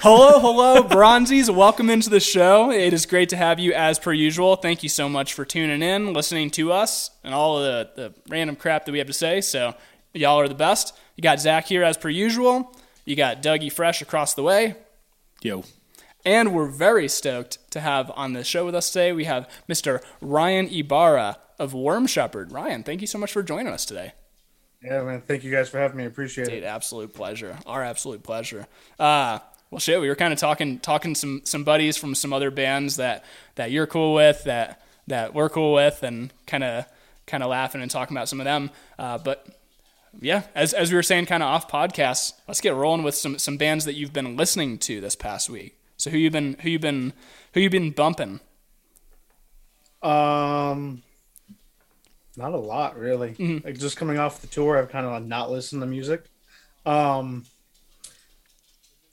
hello, hello, Bronzies. Welcome into the show. It is great to have you as per usual. Thank you so much for tuning in, listening to us, and all of the, the random crap that we have to say. So, y'all are the best. You got Zach here as per usual. You got Dougie Fresh across the way. Yo. And we're very stoked to have on the show with us today. We have Mr. Ryan Ibarra of Worm Shepherd. Ryan, thank you so much for joining us today. Yeah, man. Thank you guys for having me. Appreciate Dude, it. absolute pleasure. Our absolute pleasure. Uh, well, shit, we were kind of talking talking some some buddies from some other bands that that you're cool with, that that we're cool with, and kind of kind of laughing and talking about some of them. Uh, but yeah, as as we were saying, kind of off podcasts, let's get rolling with some some bands that you've been listening to this past week. So who you been who you been who you been bumping? Um, not a lot really. Like just coming off the tour, I've kind of not listened to music. Um,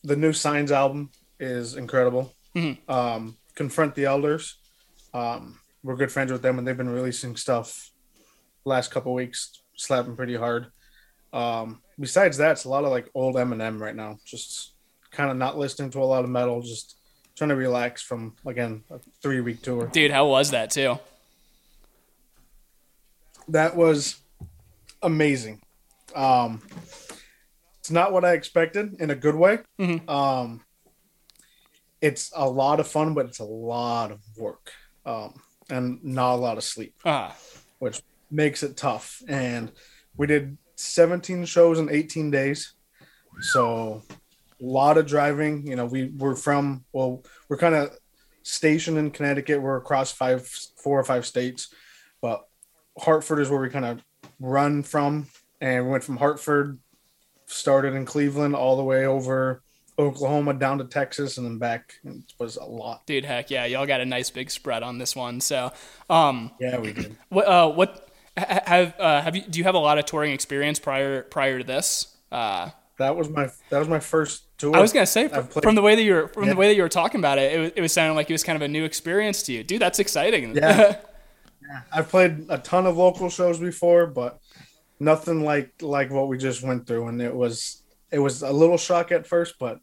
the new Signs album is incredible. Um, Confront the Elders. Um, we're good friends with them, and they've been releasing stuff last couple weeks, slapping pretty hard. Um, besides that, it's a lot of like old Eminem right now. Just kind of not listening to a lot of metal. Just trying to relax from again a three week tour. Dude, how was that too? that was amazing. Um, it's not what I expected in a good way. Um, it's a lot of fun, but it's a lot of work um, and not a lot of sleep, Ah, which makes it tough. And we did 17 shows in 18 days, so a lot of driving. You know, we were from well, we're kind of stationed in Connecticut. We're across five, four or five states, but Hartford is where we kind of run from, and we went from Hartford, started in Cleveland, all the way over Oklahoma down to Texas, and then back. It was a lot. dude, heck yeah, y'all got a nice big spread on this one. So, um, Yeah, we did. What uh, what have uh, have you? Do you have a lot of touring experience prior prior to this? Uh, That was my that was my first tour. I was gonna say from, from the way that you're from Yeah. the way that you were talking about it, it was, it was sounding like it was kind of a new experience to you, dude. That's exciting. Yeah. I've played a ton of local shows before, but nothing like like what we just went through, and it was it was a little shock at first, but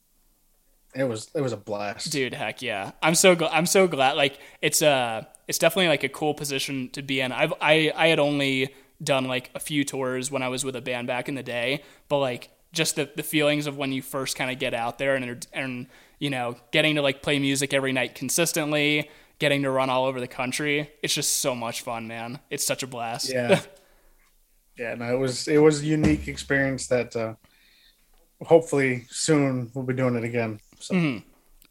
it was it was a blast. dude, heck yeah. I'm so gl- I'm so glad. Like it's uh it's definitely like a cool position to be in. I've I I had only done like a few tours when I was with a band back in the day, but like just the, the feelings of when you first kind of get out there and and you know getting to like play music every night consistently, getting to run all over the country. It's just so much fun, man. It's such a blast. Yeah, yeah. No, it was it was a unique experience that uh, hopefully soon we'll be doing it again. So.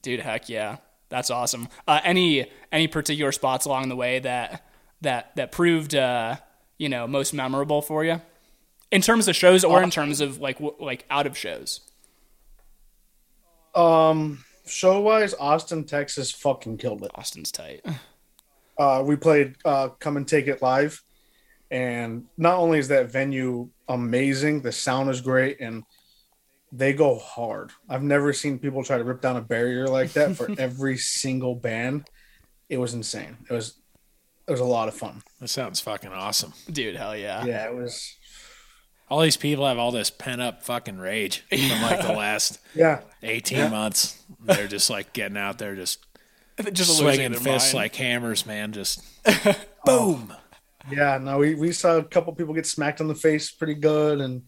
dude heck yeah that's awesome uh, any any particular spots along the way that that that proved uh you know most memorable for you in terms of shows or in terms of like w- like out of shows Um, show wise, Austin, Texas, fucking killed it. austin's tight uh, we played uh, Come and Take It Live. And not only is that venue amazing, the sound is great, and they go hard. I've never seen people try to rip down a barrier like that for every single band. It was insane. It was it was a lot of fun. That sounds fucking awesome. dude hell yeah, Yeah, it was. All these people have all this pent up fucking rage from like the last Yeah, 18 months. They're just like getting out there, just just swinging fists mind. like hammers, man. Just boom. Yeah. No, we, we saw a couple people get smacked on the face pretty good, and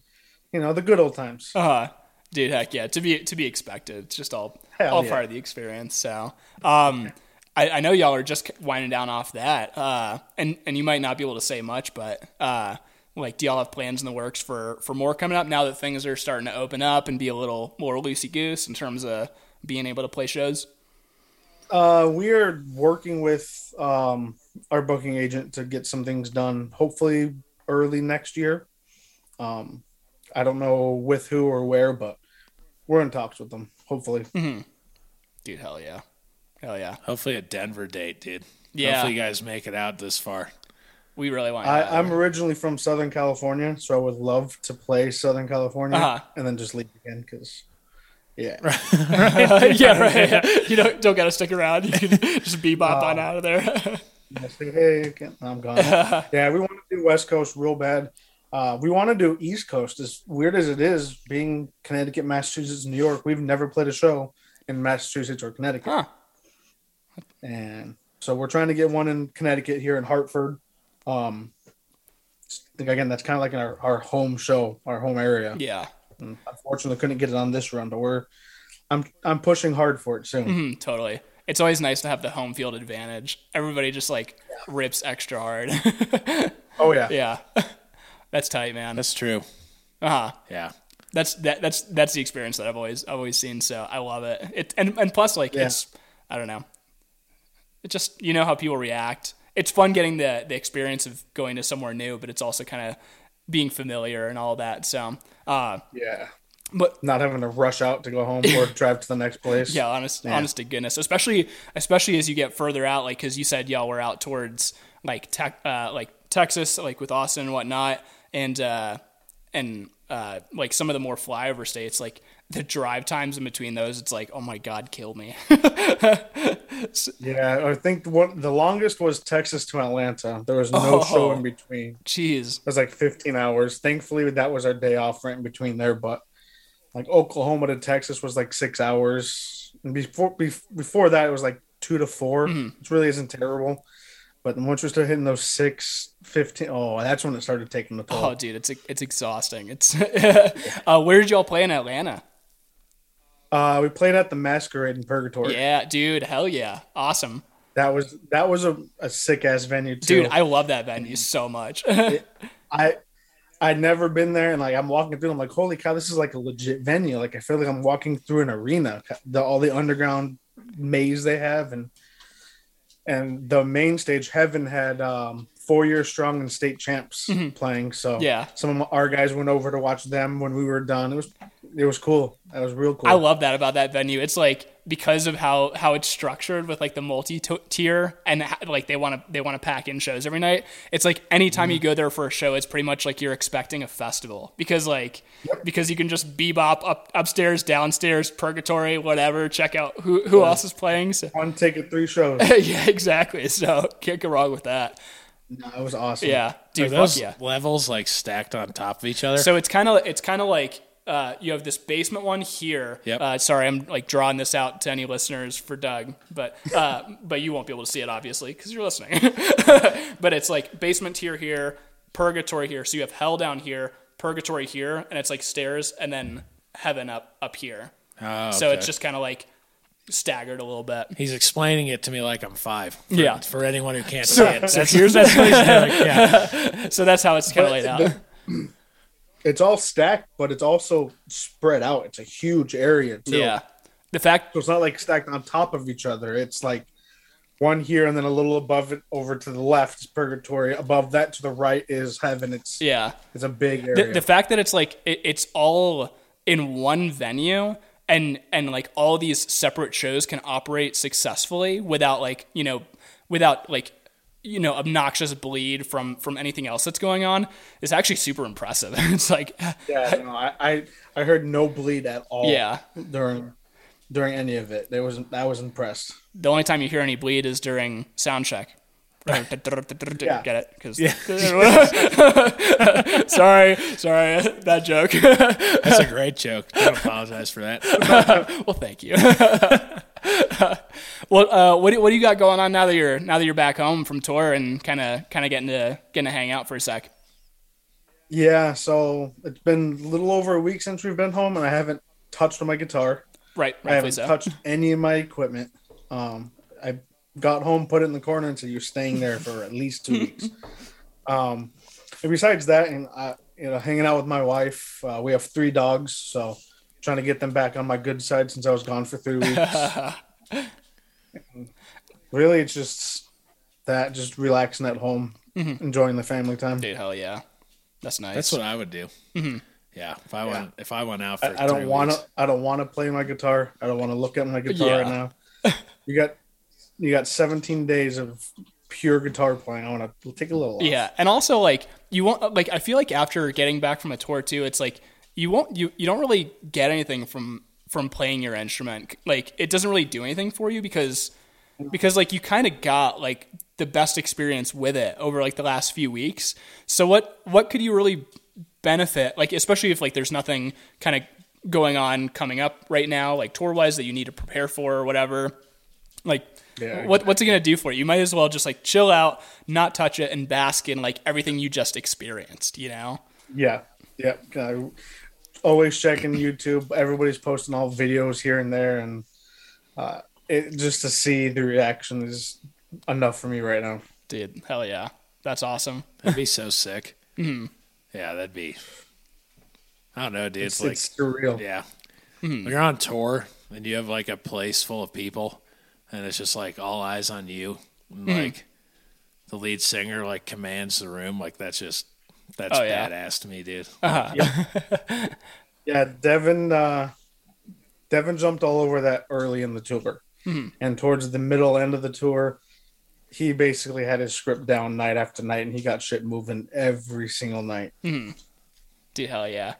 you know the good old times. Uh huh. dude heck yeah to be to be expected it's just all Hell all yeah. part of the experience so um I, I know y'all are just winding down off that uh and and you might not be able to say much but uh like do y'all have plans in the works for for more coming up now that things are starting to open up and be a little more loosey goose in terms of being able to play shows Uh, we are working with um, our booking agent to get some things done. Hopefully, early next year. Um, I don't know with who or where, but we're in talks with them. Hopefully, dude hell yeah hell yeah Hopefully a Denver date, dude. Yeah. Hopefully you guys make it out this far. we really want I, I'm originally from Southern California, so I would love to play Southern California Uh-huh. and then just leave again because, yeah, yeah right Yeah. you don't don't gotta stick around you can just bebop on out of there I say, hey, I'm gone. yeah, we want to do West Coast real bad. Uh, we want to do East Coast. As weird as it is, being Connecticut, Massachusetts, New York, we've never played a show in Massachusetts or Connecticut. Huh. And so we're trying to get one in Connecticut here in Hartford. Um, again, that's kind of like our, our home show, our home area. Yeah. And unfortunately, couldn't get it on this run, but we're I'm I'm pushing hard for it soon. Mhm, totally. It's always nice to have the home field advantage. Everybody just like rips extra hard. Oh yeah, yeah. That's tight, man. That's true. Uh-huh. Yeah. That's that that's that's the experience that I've always I've always seen. So I love it. It and and plus like Yeah. it's I don't know. It just you know how people react. It's fun getting the the experience of going to somewhere new, but it's also kind of being familiar and all that. So uh yeah. But Not having to rush out to go home or drive to the next place. yeah, honest Yeah. honest to goodness. Especially especially as you get further out, like because you said y'all were out towards like tech uh like Texas, like with Austin and whatnot, and uh and uh like some of the more flyover states, like the drive times in between those, it's like, oh my god, kill me. Yeah, I think one the longest was Texas to Atlanta. There was no Oh. show in between. Jeez. It was like 15 hours. Thankfully, that was our day off right in between there. But like Oklahoma to Texas was like six hours. And before bef- before that, it was like two to 4 Mm-hmm. which really isn't terrible. But once we started hitting those six, 15, oh, that's when it started taking the toll. Oh, dude, it's it's exhausting. It's uh, where did y'all play in Atlanta? Uh, we played at the Masquerade in Purgatory. Yeah, dude, hell yeah, awesome, That was that was a, a sick ass venue too. dude. I love that venue so much. I I'd never been there, and like I'm walking through, I'm like, holy cow, this is like a legit venue. Like I feel like I'm walking through an arena. The all the underground maze they have, and and the main stage, Heaven had um, four years strong and state champs playing. So Mm-hmm. Yeah. some of our guys went over to watch them when we were done. It was it was cool. That was real cool. I love that about that venue. It's like because of how how it's structured with like the multi tier and like they want to they want to pack in shows every night. It's like anytime you mm-hmm. go there for a show, it's pretty much like you're expecting a festival because like because you can just bebop up upstairs, downstairs, purgatory, whatever. Check out who who else is playing. So One ticket, three shows. yeah, exactly. So can't go wrong with that. no, it was awesome. Yeah, dude. Fuck those yeah. levels like stacked on top of each other? So it's kind of it's kind of like uh, you have this basement one here. Yep. Uh, sorry, I'm like drawing this out to any listeners for Doug, but uh, but you won't be able to see it obviously because you're listening. but it's like basement tier here, purgatory here. So you have hell down here, purgatory here, and it's like stairs, and then heaven up up here. Oh, So okay. it's just kind of like staggered a little bit. He's explaining it to me like I'm five. For, Yeah. For anyone who can't see it. So here's that's Like, yeah. so that's how it's kind of laid out. It's all stacked, but it's also spread out. It's a huge area too. Yeah. The fact So it's not like stacked on top of each other. It's like one here and then a little above it over to the left is purgatory. Above that to the right is heaven. It's yeah. it's a big the, area. the fact that it's like it, it's all in one venue and and like all these separate shows can operate successfully without like you know without like you know obnoxious bleed from from anything else that's going on is actually super impressive it's like yeah, no, I, I I heard no bleed at all. Yeah. during during any of it. There was I was impressed. the only time you hear any bleed is during sound check Get it? Because sorry, sorry, that joke. That's a great joke. Don't apologize for that. well, thank you. Well, uh, what do, what do you got going on now that you're now that you're back home from tour and kind of kind of getting to getting to hang out for a sec? Yeah, so it's been a little over a week since we've been home, and I haven't touched my guitar. Right, I haven't so. touched any of my equipment. Um, I got home, put it in the corner, and said, "You're staying there for at least two weeks." Um, and besides that, and I, you know, hanging out with my wife. Uh, we have three dogs, so trying to get them back on my good side since I was gone for three weeks. really, it's just that, just relaxing at home, mm-hmm. enjoying the family time. Dude, hell yeah, that's nice. That's what I would do. Mm-hmm. Yeah. If I went if I went out for I, I don't want to. I don't want to play my guitar. I don't want to look at my guitar Yeah. right now. You got, you got 17 days of pure guitar playing. I want to take a little. Off. Yeah, and also like you won't like I feel like after getting back from a tour too, it's like you won't you you don't really get anything from from playing your instrument. Like it doesn't really do anything for you because because like you kind of got like the best experience with it over like the last few weeks. So what what could you really benefit like especially if like there's nothing kind of going on coming up right now, like tour wise, that you need to prepare for or whatever. Like, Yeah. what what's it gonna do for you? You might as well just like chill out, not touch it, and bask in like everything you just experienced. You know? Yeah, yeah. Always checking YouTube. Everybody's posting all videos here and there, and uh, it just to see the reaction is enough for me right now. Dude, hell yeah, that's awesome. That'd be so sick. Mm-hmm. Yeah, that'd be. I don't know, dude. It's, It's, like, it's surreal. yeah. Mm-hmm. When you're on tour and you have like a place full of people, and it's just like all eyes on you, and mm-hmm. like the lead singer like commands the room, like that's just that's Oh, yeah. badass to me, dude. Yeah, Devin. Uh, Devin jumped all over that early in the tour, and towards the middle end of the tour, he basically had his script down night after night, and he got shit moving every single night. Dude, hell yeah,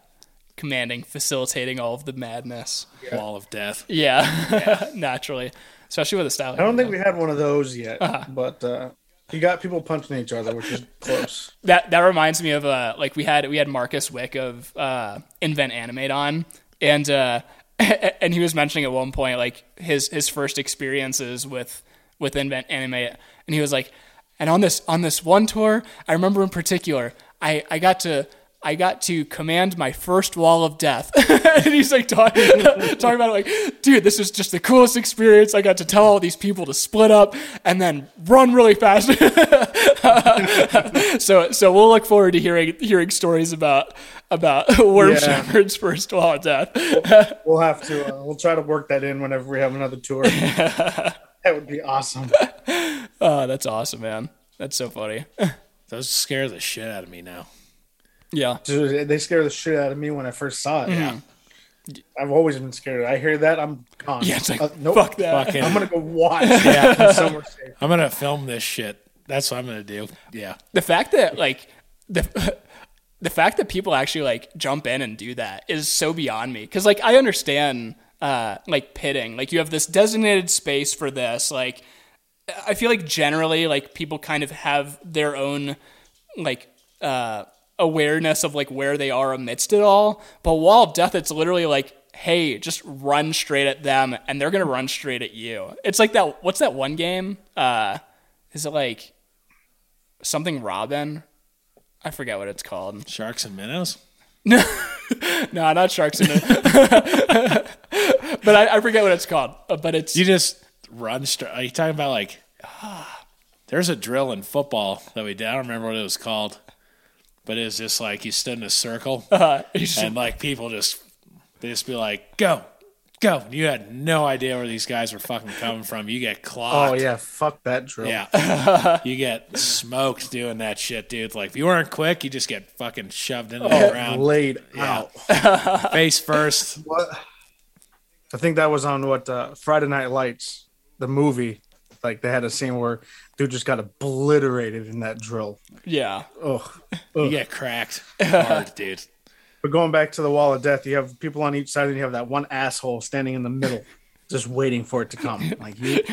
commanding, facilitating all of the madness. Wall of death. Yeah, naturally, especially with a style. I don't think we had one of those yet, but uh, you got people punching each other, which is close. that that reminds me of uh like we had we had Marcus Vik of uh Invent Animate on and uh and he was mentioning at one point like his his first experiences with with Invent Animate and he was like and on this on this one tour I remember in particular I I got to I got to command my first wall of death. and he's like talking, talking about it like, dude, this is just the coolest experience. I got to tell all these people to split up and then run really fast. so so we'll look forward to hearing hearing stories about about Worm Yeah. Shepherd's first wall of death. We'll have to. Uh, we'll try to work that in whenever we have another tour. that would be awesome. Oh, that's awesome, man. That's so funny. Those scare the shit out of me now. Yeah. Dude, they scare the shit out of me when I first saw it. Yeah. I've always been scared. I hear that, I'm gone. Yeah, it's like Uh, nope. fuck that. Fucking, I'm gonna go watch. yeah, somewhere safe. I'm gonna film this shit. That's what I'm gonna do. Yeah. the fact that like the the fact that people actually like jump in and do that is so beyond me because like i understand uh like pitting like you have this designated space for this like i feel like generally like people kind of have their own like uh awareness of like where they are amidst it all but wall of death it's literally like hey just run straight at them and they're gonna run straight at you it's like that what's that one game uh is it like something Robin. I forget what it's called. Sharks and minnows. No, no, not sharks and it. but I, I forget what it's called. Uh, But it's You just run straight. Are you talking about like? There's a drill in football that we did. I don't remember what it was called, but it's just like you stood in a circle uh, it's just- and like people just they just be like go, go. You had no idea where these guys were fucking coming from. You get clocked. Oh yeah, fuck that drill. Yeah. you get smoked doing that shit, dude. Like if you weren't quick, you just get fucking shoved into Oh, the ground. laid Yeah. out. Face first. What? I think that was on what uh, Friday Night Lights, the movie. Like they had a scene where dude just got obliterated in that drill. yeah, Ugh. You get cracked hard, dude. But going back to the wall of death, you have people on each side, and you have that one asshole standing in the middle, just waiting for it to come. Like you,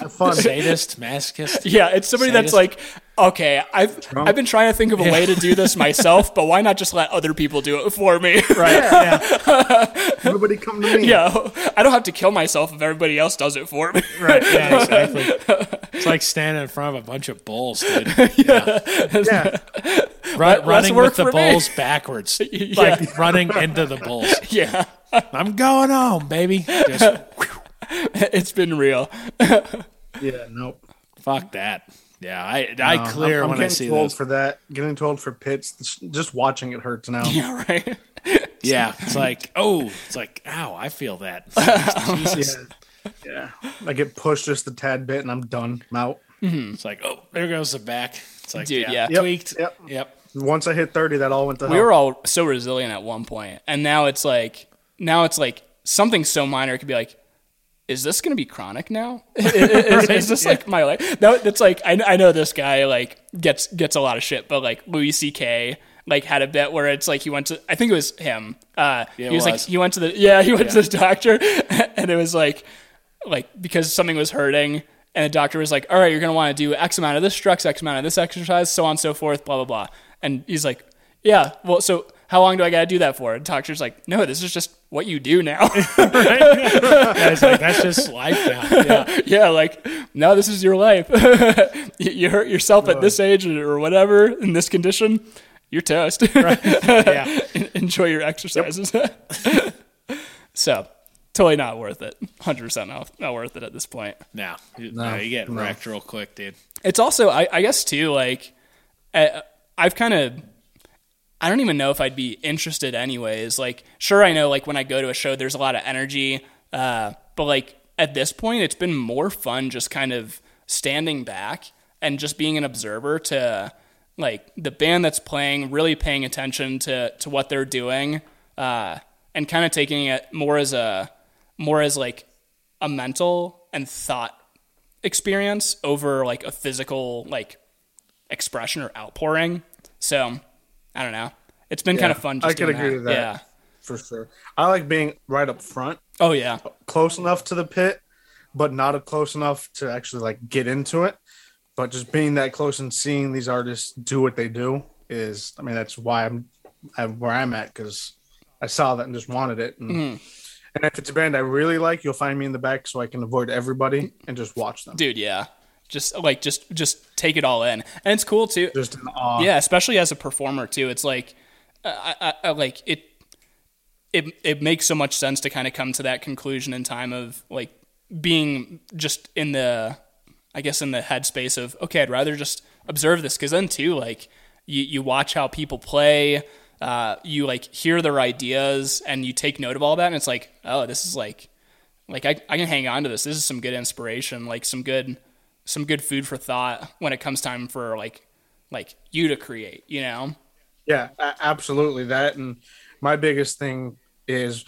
have fun. Sadist, masochist. yeah. It's somebody that's like, okay, I've I've been trying to think of a way to do this myself, but why not just let other people do it for me? Right. Yeah. Everybody come to me. yeah, I don't have to kill myself if everybody else does it for me. Right. Yeah, exactly. It's like standing in front of a bunch of bulls, dude. yeah. Run, running with the for me. bulls backwards. Like running into the bulls. yeah, I'm going home, baby. Just it's been real. Yeah. Nope. fuck that. Yeah, I I clear I'm, I'm when I getting see told those. for that. Getting told for pits. Just watching it hurts now. Yeah, right. Yeah, it's like, oh, it's like, ow, I feel that. Jesus. Yeah. Yeah. I get pushed just a tad bit, and I'm done. I'm out. Mm-hmm. It's like, oh, there goes the back. It's like, Dude, yeah, yeah. Yep. tweaked. Yep. Yep. Once I hit 30, that all went to hell. we were all so resilient at one point and now it's like now it's like something so minor it could be like is this going to be chronic now? Is, is- is this like my life? That, that's like I, I know this guy like gets gets a lot of shit but like louis ck like had a bit where it's like he went to i think it was him. Uh Yeah, he was, like he went to the yeah he went to the doctor and it was like like because something was hurting and the doctor was like all right you're going to want to do x amount of this strux x amount of this exercise so on and so forth blah blah blah. And he's like yeah well so how long do I got to do that for? And doctor's like, no, this is just what you do now. Yeah, it's like, that's just life now. Yeah. yeah, like no, this is your life. you you hurt yourself at this age or whatever in this condition, you're toast. Yeah. Enjoy your exercises. so, totally not worth it. Hundred percent not not worth it at this point. No, you, no, you get no. wrecked real quick, dude. It's also, I, I guess, too. Like, I, I've kind of. I don't even know if I'd be interested anyways. Like, sure, I know like when I go to a show, there's a lot of energy, uh, but like at this point, it's been more fun just kind of standing back and just being an observer to like the band that's playing, really paying attention to to what they're doing, uh, and kind of taking it more as a more as like a mental and thought experience over like a physical like expression or outpouring. So I don't know. It's been kind of fun. Just I could agree with that. Yeah. for sure. I like being right up front, Oh yeah. close enough to the pit, but not close enough to actually like get into it. But just being that close and seeing these artists do what they do is, I mean, that's why I'm, I'm where I'm at because I saw that and just wanted it. And, Mm-hmm. and if it's a band I really like, you'll find me in the back so I can avoid everybody and just watch them. Dude, yeah. Just like just just take it all in. And it's cool too. Just in awe. Yeah, especially as a performer too. It's like I, I, I like it it it makes so much sense to kind of come to that conclusion in time of like being just in the I guess in the headspace of okay, I'd rather just observe this because then too like you you watch how people play, uh, you like hear their ideas and you take note of all that and it's like oh this is like like I, I can hang on to this. This is some good inspiration, like some good some good food for thought when it comes time for like like you to create, you know? Yeah, absolutely that. And my biggest thing is,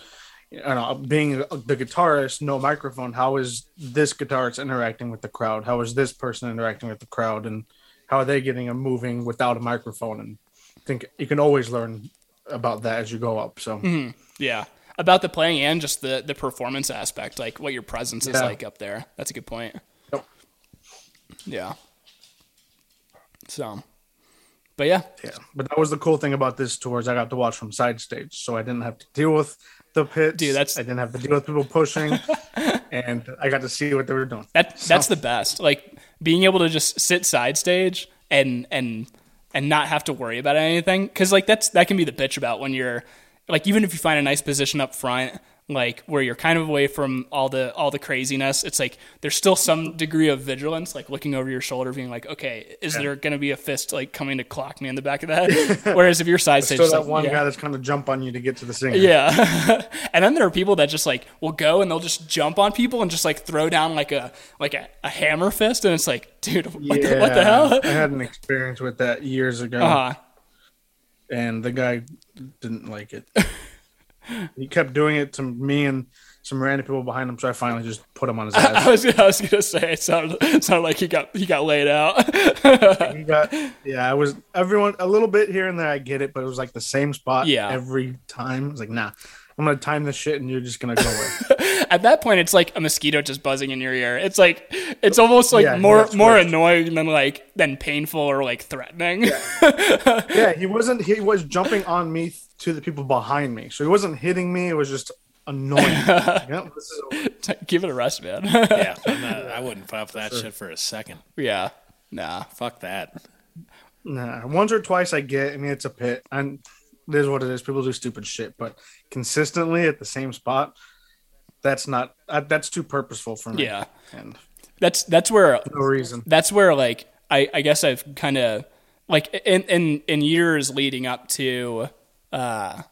you know, being the guitarist, no microphone. How is this guitarist interacting with the crowd? How is this person interacting with the crowd? And how are they getting a moving without a microphone? And I think you can always learn about that as you go up. So mm-hmm. Yeah. About the playing and just the the performance aspect, like what your presence is like up there. That's a good point. Yeah. So but yeah. yeah, but that was the cool thing about this tour is I got to watch from side stage, so I didn't have to deal with the pits. Dude, that's- I didn't have to deal with people pushing, and I got to see what they were doing. That that's the best. Like being able to just sit side stage and and and not have to worry about anything because like that's that can be the bitch about when you're like even if you find a nice position up front like where you're kind of away from all the all the craziness it's like there's still some degree of vigilance like looking over your shoulder being like okay is there going to be a fist like coming to clock me in the back of the head whereas if you're side stage So that like, one yeah. guy that's kind of jump on you to get to the singer. Yeah. and then there are people that just like will go and they'll just jump on people and just like throw down like a like a, a hammer fist and it's like, dude, what, the, what the hell? I had an experience with that years ago, Uh, and the guy didn't like it. He kept doing it to me and some random people behind him, so I finally just put him on his ass. I was I was gonna say it sounded it sounded like he got he got laid out. he got, yeah, I was everyone a little bit here and there. I get it, but it was like the same spot Yeah. every time. I was like, nah, I'm gonna time this shit, and you're just gonna go away. At that point, it's like a mosquito just buzzing in your ear. It's like it's almost like Yeah, more more right. annoying than like than painful or like threatening. yeah, he wasn't. He was jumping on me to the people behind me, so he wasn't hitting me. It was just annoying. yep, this. Give it a rest, man. Yeah, I'm not, I wouldn't put up with that shit for a second. yeah. Nah. Fuck that. Nah, once or twice I get. I mean, it's a pit, and it is what it is. People do stupid shit, but consistently at the same spot, that's not. Uh, that's too purposeful for me. Yeah. and That's that's where no reason. that's where like I, I guess I've kind of like in, in in years leading up to uh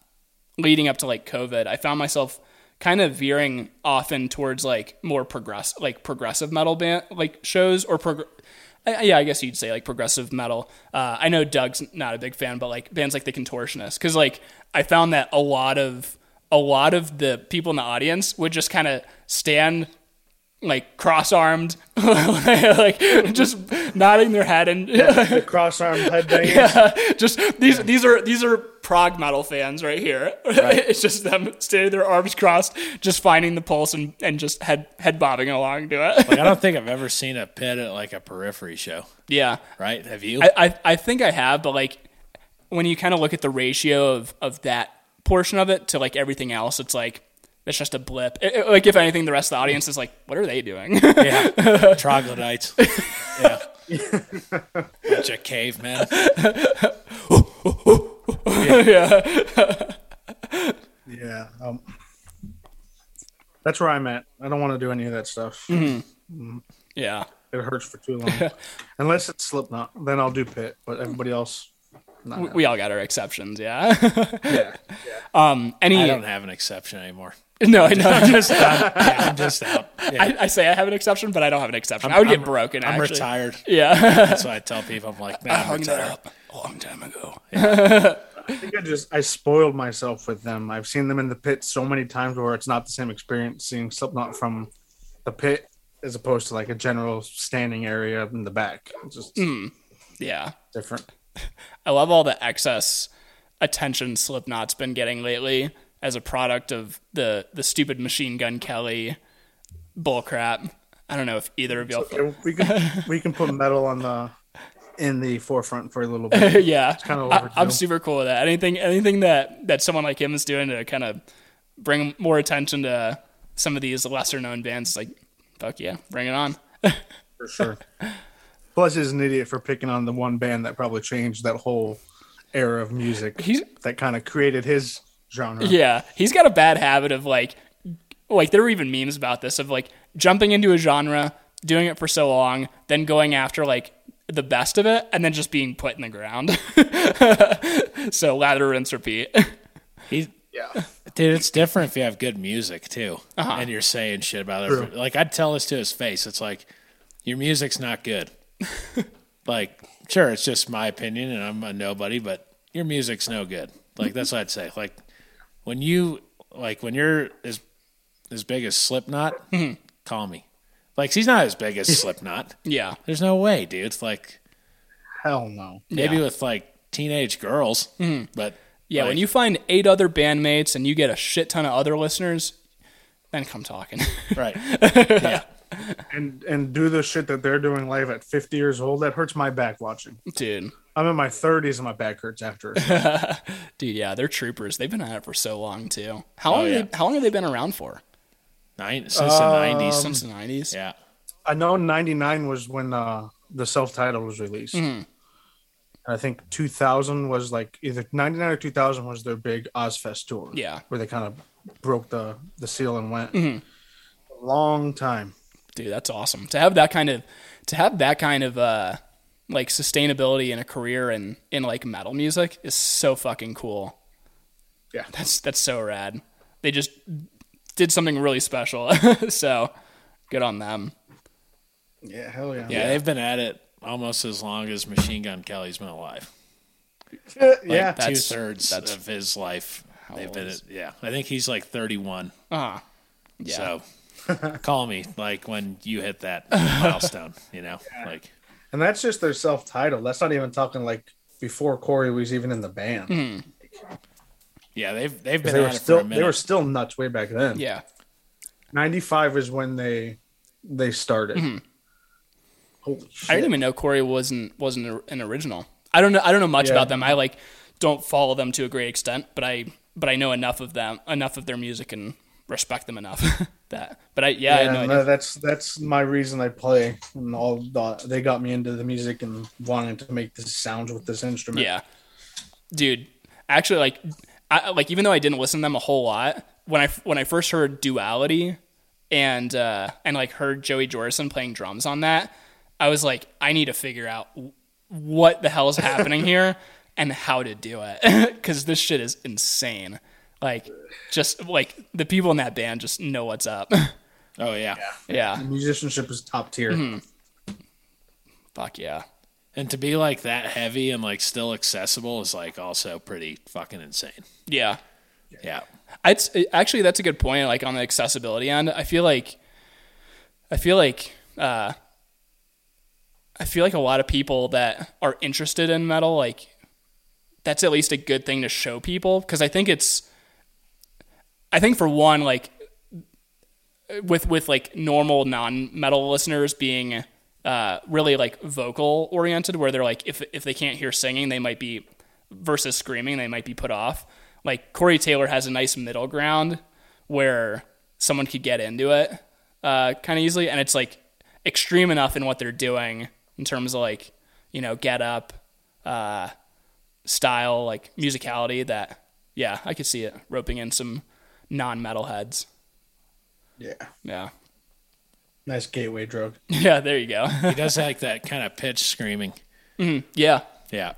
leading up to like COVID, I found myself kind of veering often towards like more progress like progressive metal band like shows or prog- yeah, I guess you'd say like progressive metal. Uh, I know Doug's not a big fan, but like bands like the Contortionists, because like I found that a lot of a lot of the people in the audience would just kind of stand like cross-armed, like just nodding their head and The cross arm headbanging. just these these are these are prog metal fans right here. it's just them standing their arms crossed, just finding the pulse and, and just head head bobbing along to it. Like I don't think I've ever seen a pit at like a periphery show. yeah, Right? Have you? I, I I think I have, but like when you kind of look at the ratio of of that portion of it to like everything else, it's like it's just a blip. It- it- like if anything, the rest of the audience is like, what are they doing? Yeah, troglodytes. Yeah, bunch of cavemen. Yeah. Um, that's where I'm at. I don't want to do any of that stuff. Mm-hmm. yeah. It hurts for too long. Unless it's Slipknot, then I'll do Pit. But everybody else, not We, we all got our exceptions, yeah. yeah. um, any I don't have an exception anymore. no, I know. I'm just, I'm, yeah, I'm just out. Yeah. I, I say I have an exception, but I don't have an exception. I would get I'm- broken. I'm actually. retired. Yeah, That's why I tell people I'm like, nah, I I'm hung that retired. A long time ago. I think I just I spoiled myself with them. I've seen them in the pit so many times where it's not the same experience seeing Slipknot from the pit as opposed to like a general standing area in the back. It's just hmm. Yeah, different. I love all the excess attention Slipknot's been getting lately as a product of the the stupid Machine Gun Kelly bullcrap. I don't know if either of y'all. Okay, we can we can put metal on the in the forefront for a little bit. yeah, kinda I, I'm super cool with that. Anything, anything that that someone like him is doing to kind of bring more attention to some of these lesser known bands, like fuck yeah, bring it on. for sure. Plus, he's an idiot for picking on the one band that probably changed that whole era of music. He's that kind of created his genre. yeah, he's got a bad habit of like, like there were even memes about this of like jumping into a genre, doing it for so long, then going after like the best of it, and then just being put in the ground. so lather, rinse, repeat. He, Yeah. dude, it's different if you have good music too, uh-huh. and you're saying shit about it. Like I'd tell this to his face. It's like your music's not good. like, sure, it's just my opinion, and I'm a nobody, but your music's no good. Like that's what I'd say. Like when you like when you're as as big as Slipknot, mm-hmm. call me. Like he's not as big as Slipknot. yeah, There's no way, dude. It's like Hell no. maybe Yeah. with like teenage girls, mm-hmm. but yeah. like, when you find eight other bandmates and you get a shit ton of other listeners, then come talking. right, yeah. And and do the shit that they're doing live at 50 years old. That hurts my back watching. Dude, I'm in my 30s and my back hurts after. it. dude, yeah, they're troopers. They've been at it for so long too. How oh, long? Oh, yeah. they, how long have they been around for? Nine since the nineties. Since the nineties. Yeah. I know 99 was when uh, the self title was released. Mm-hmm. And I think 2000 was like either 99 or 2000 was their big Ozzfest tour. Yeah. Where they kind of broke the, the seal and went. Mm-hmm. Long time. dude that's awesome to have that kind of to have that kind of uh like sustainability in a career in in like metal music is so fucking cool Yeah. that's that's so rad they just did something really special so good on them Yeah, hell yeah. Yeah, they've been at it almost as long as Machine Gun Kelly's been alive. Yeah. Like yeah. two That's- thirds that's- of his life. They've been is- at, yeah. I think he's like 31. uh yeah So call me like when you hit that milestone, you know? Like And that's just their self title. That's not even talking like before Corey was even in the band. Hmm. Yeah, they've they've been They were still for a minute. they were still nuts way back then. yeah 95 is when they they started. Holy shit. Mm-hmm. i didn't even know corey wasn't wasn't an original i don't know i don't know much Yeah. about them i like don't follow them to a great extent but i but i know enough of them enough of their music and respect them enough that but i yeah, I Yeah, know no, that's that's my reason I play, and all the, they got me into the music and wanting to make this sounds with this instrument. Yeah, dude. Actually, like, I like even though I didn't listen to them a whole lot when I when I first heard Duality and uh, and like heard Joey Jordison playing drums on that, I was like, I need to figure out what the hell is happening here and how to do it because this shit is insane. Like, just like the people in that band just know what's up. oh yeah. yeah, The musicianship is top tier. Mm-hmm. fuck yeah. And to be like that heavy and like still accessible is like also pretty fucking insane. Yeah. Yeah. It's actually that's a good point. Like on the accessibility end, I feel like, I feel like, uh, I feel like a lot of people that are interested in metal, like, that's at least a good thing to show people because I think it's, I think for one, like, with with like normal non metal listeners being uh, really like vocal oriented, where they're like if if they can't hear singing, they might be versus screaming, they might be put off. Like Corey Taylor has a nice middle ground where someone could get into it uh, kind of easily, and it's like extreme enough in what they're doing in terms of like you know get up, uh, style, like musicality. That yeah, I could see it roping in some non metal heads. Yeah. Yeah. Nice gateway drug. Yeah, there you go. he does like that kind of pitch screaming. Mm, yeah. Yeah.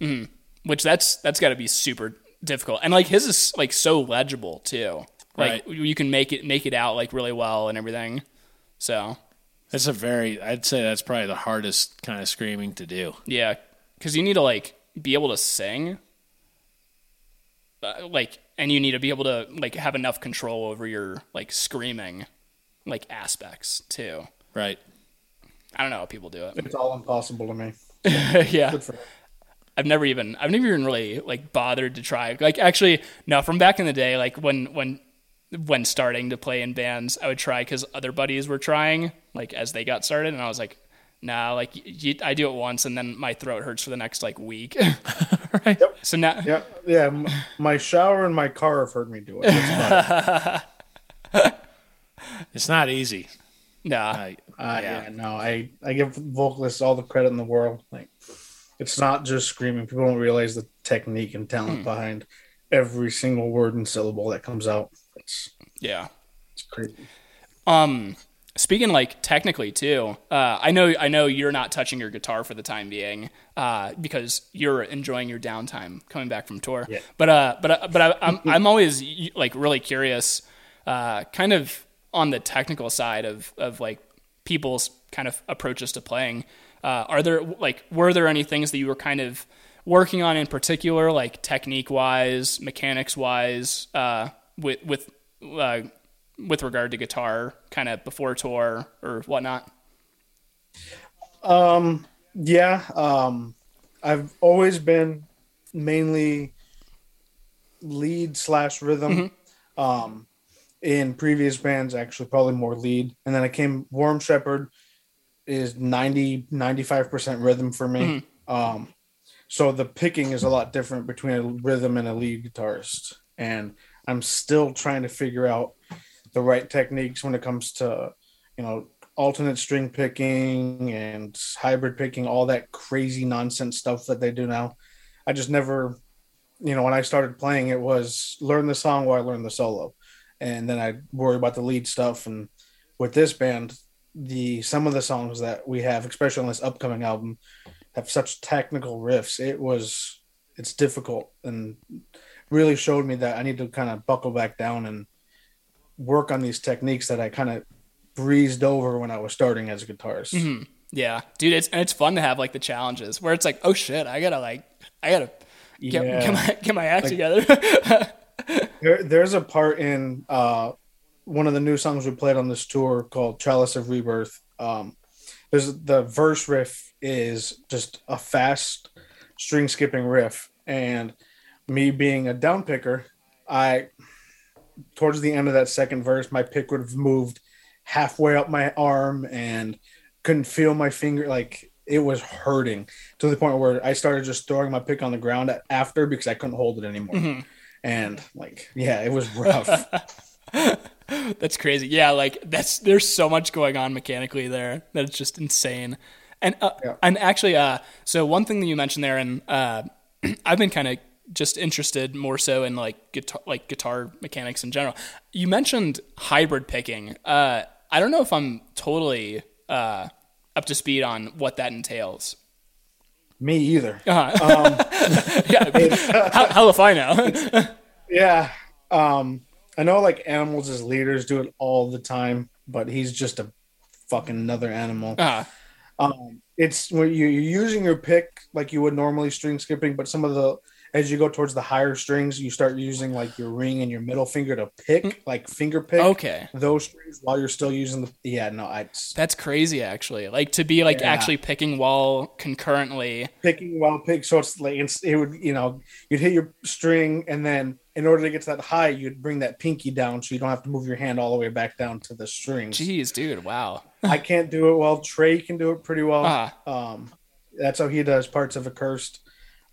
Mm, which that's that's got to be super difficult, and like his is like so legible too. Like Right. you can make it make it out like really well and everything. So That's a very, I'd say that's probably the hardest kind of screaming to do. yeah, because you need to like be able to sing, uh, like, and you need to be able to like have enough control over your like screaming, like aspects too. Right. I don't know how people do it. It's all impossible to me. yeah. I've never even I've never even really like bothered to try. Like actually, no, from back in the day, like when when when starting to play in bands, I would try because other buddies were trying, like as they got started, and I was like, nah, like y- y- I do it once, and then my throat hurts for the next like week. right. Yep. So now, Yeah, yeah. m- My shower and my car have heard me do it. That's about it. It's not easy. nah, I, Uh, Yeah. yeah. no, I I give vocalists all the credit in the world. Like, it's not just screaming. People don't realize the technique and talent behind every single word and syllable that comes out. It's yeah. it's crazy. Um, speaking like technically too, uh, I know I know you're not touching your guitar for the time being, uh, because you're enjoying your downtime coming back from tour. Yeah. But uh, but uh, but I, I'm I'm always like really curious, uh, kind of on the technical side of of like people's kind of approaches to playing. Uh, are there like were there any things that you were kind of working on in particular, like technique wise, mechanics wise, uh, with with uh, with regard to guitar, kind of before tour or whatnot? Um, yeah. Um, I've always been mainly lead slash rhythm. Um, in previous bands, actually, probably more lead. And then I came, Worm Shepherd is 90, 95% rhythm for me. Um, so the picking is a lot different between a rhythm and a lead guitarist. And I'm still trying to figure out the right techniques when it comes to, you know, alternate string picking and hybrid picking, all that crazy nonsense stuff that they do now. I just never, you know, when I started playing, it was learn the song while I learn the solo, and then I worry about the lead stuff. And with this band, the some of the songs that we have, especially on this upcoming album, have such technical riffs. It was it's difficult and really showed me that I need to kind of buckle back down and work on these techniques that I kind of breezed over when I was starting as a guitarist. Mm-hmm. Yeah, dude, it's and it's fun to have like the challenges where it's like, oh shit, I gotta like, I gotta get, Yeah. get my get my act together. There, there's a part in uh, one of the new songs we played on this tour called "Chalice of Rebirth." Um, there's the verse riff is just a fast string skipping riff, and me being a down picker, I towards the end of that second verse, my pick would have moved halfway up my arm and couldn't feel my finger like it was hurting to the point where I started just throwing my pick on the ground after because I couldn't hold it anymore. And like, yeah, it was rough. that's crazy. Yeah, like that's there's so much going on mechanically there that it's just insane. And uh, Yeah. and actually, uh, so one thing that you mentioned there, and uh, I've been kind of just interested more so in like guitar, like guitar mechanics in general. You mentioned hybrid picking. Uh, I don't know if I'm totally uh, up to speed on what that entails. Me either. um Yeah, how, hell if I know. Yeah. Um, I know like animals as leaders do it all the time, but he's just a fucking another animal. uh, Um, it's when you, you're using your pick like you would normally string skipping, but some of the as you go towards the higher strings, you start using like your ring and your middle finger to pick, like finger pick okay. those strings while you're still using the. Yeah, no, I That's crazy, actually. Like to be like Yeah. actually picking while concurrently. picking while pick. So it's like it's, it would you know you'd hit your string and then in order to get to that high, you'd bring that pinky down so you don't have to move your hand all the way back down to the strings. Jeez, dude, wow. I can't do it well. Trey can do it pretty well. Ah. Um, that's how he does parts of a cursed.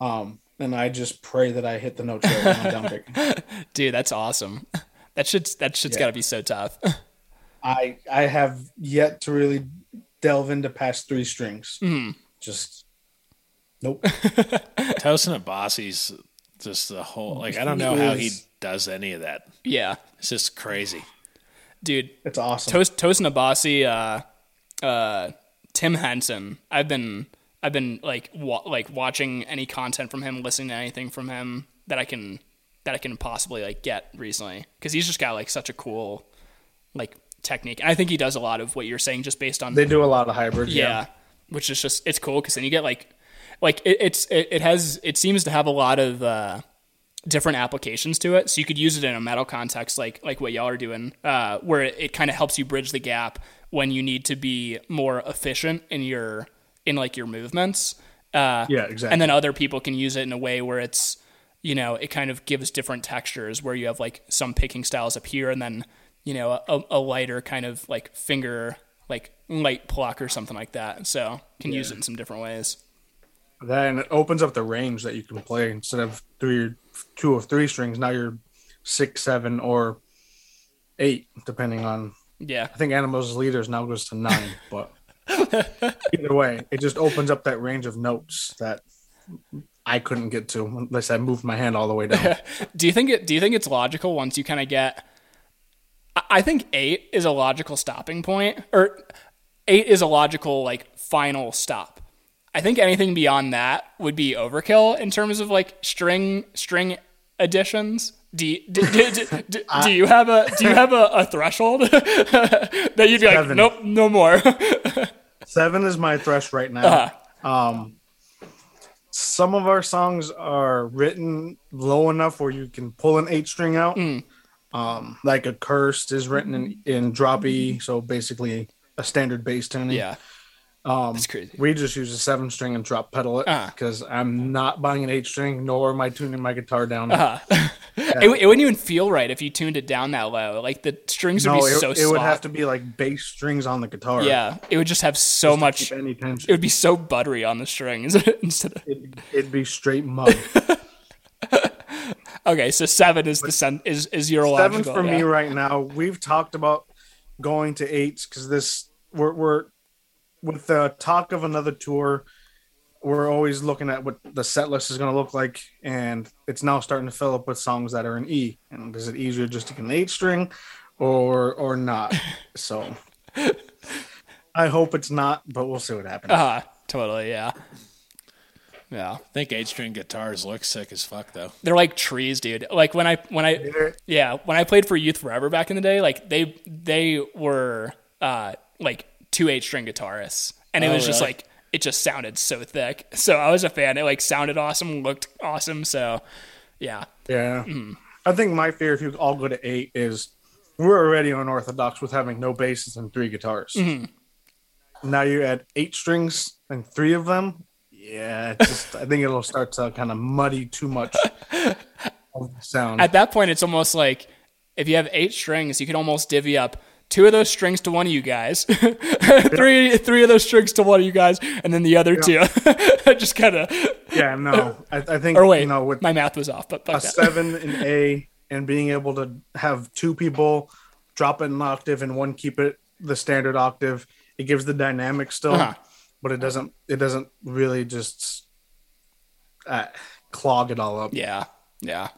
Um, and I just pray that I hit the notes right when I'm down picking. Dude, that's awesome. That shit's that shit's Yeah. got to be so tough. I I have yet to really delve into past three strings. Just nope. Tosin Abasi's just the whole like I don't know how he does any of that. yeah, It's just crazy. dude. It's awesome. Toast Tosin Abasi, uh, uh, Tim Henson. I've been I've been like wa- like watching any content from him, listening to anything from him that I can that I can possibly like get recently because he's just got like such a cool like technique, and I think he does a lot of what you're saying just based on they do a lot of hybrids. yeah, Yeah. which is just it's cool because then you get like like it, it's it, it has it seems to have a lot of uh, different applications to it so you could use it in a metal context like like what y'all are doing uh, where it, it kind of helps you bridge the gap when you need to be more efficient in your in like your movements uh, Yeah, exactly. and then other people can use it in a way where it's you know it kind of gives different textures where you have like some picking styles up here and then you know a, a lighter kind of like finger like light pluck or something like that so can use it in some different ways Then it opens up the range that you can play instead of three, two or three strings. Now you're six, seven, or eight, depending on. yeah I think Animals Leaders now goes to nine, but either way, it just opens up that range of notes that I couldn't get to unless I moved my hand all the way down. do you think it do you think it's logical once you kind of get I- think eight is a logical stopping point or eight is a logical like final stop I think anything beyond that would be overkill in terms of like string string additions. Do you, do, do, do, do, do you have a do you have a, a threshold that you'd be like, Seven. nope, no more? Seven is my thresh right now. Uh-huh. Um, some of our songs are written low enough where you can pull an eight string out. Mm. Um, like a cursed is written in, in drop E, so basically a standard bass tuning. yeah, um, that's crazy. we just use a seven string and drop pedal it because I'm not buying an eight string, nor am I tuning my guitar down. Uh-huh. It, it wouldn't even feel right if you tuned it down that low. Like the strings would no, be it, so it would have to be like bass strings on the guitar. Yeah, it would just have so to much. any tension. It would be so buttery on the strings instead of. It'd, it'd be straight mud. Okay, so seven is the sen- is is your Seven for me right now. We've talked about going to eights because this we're, we're with the talk of another tour. We're always looking at what the set list is going to look like, and it's now starting to fill up with songs that are in E. And is it easier just to get an eight string, or or not? So I hope it's not, but we'll see what happens. Uh, totally, yeah. Yeah. I think eight string guitars look sick as fuck though. They're like trees, dude. Like when I when I yeah, when I played for Youth Forever back in the day, like they they were uh like two eight string guitarists. And it Oh, was just really? like it just sounded so thick. So I was a fan. It like sounded awesome, looked awesome. So yeah. Yeah. Mm-hmm. I think my fear if you all go to eight is we're already unorthodox with having no basses and three guitars. Mm-hmm. Now you add eight strings and three of them. Yeah, just, I think it'll start to kind of muddy too much of the sound. At that point it's almost like if you have eight strings, you can almost divvy up two of those strings to one of you guys, three three of those strings to one of you guys, and then the other two just kind of. yeah, no, I, I think Or wait, you know with my math was off, but a that. seven in A and being able to have two people drop it an octave and one keep it the standard octave, it gives the dynamic still, Uh-huh. but it doesn't. It doesn't really just uh, clog it all up. Yeah, yeah.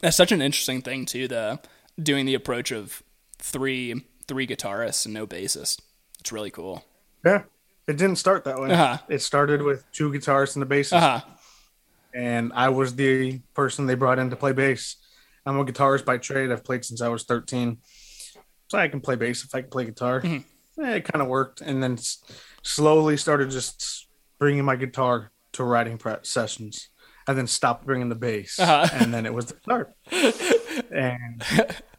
That's such an interesting thing too. The doing the approach of three three guitarists and no bassist. It's really cool. Yeah, it didn't start that way. Uh-huh. It started with two guitarists and a bassist, Uh huh. and I was the person they brought in to play bass. I'm a guitarist by trade. I've played since I was 13, so I can play bass if I can play guitar. Mm-hmm. Eh, it kind of worked, and then s- slowly started just bringing my guitar to writing pre- sessions, and then stopped bringing the bass, Uh-huh. and then it was the guitar. and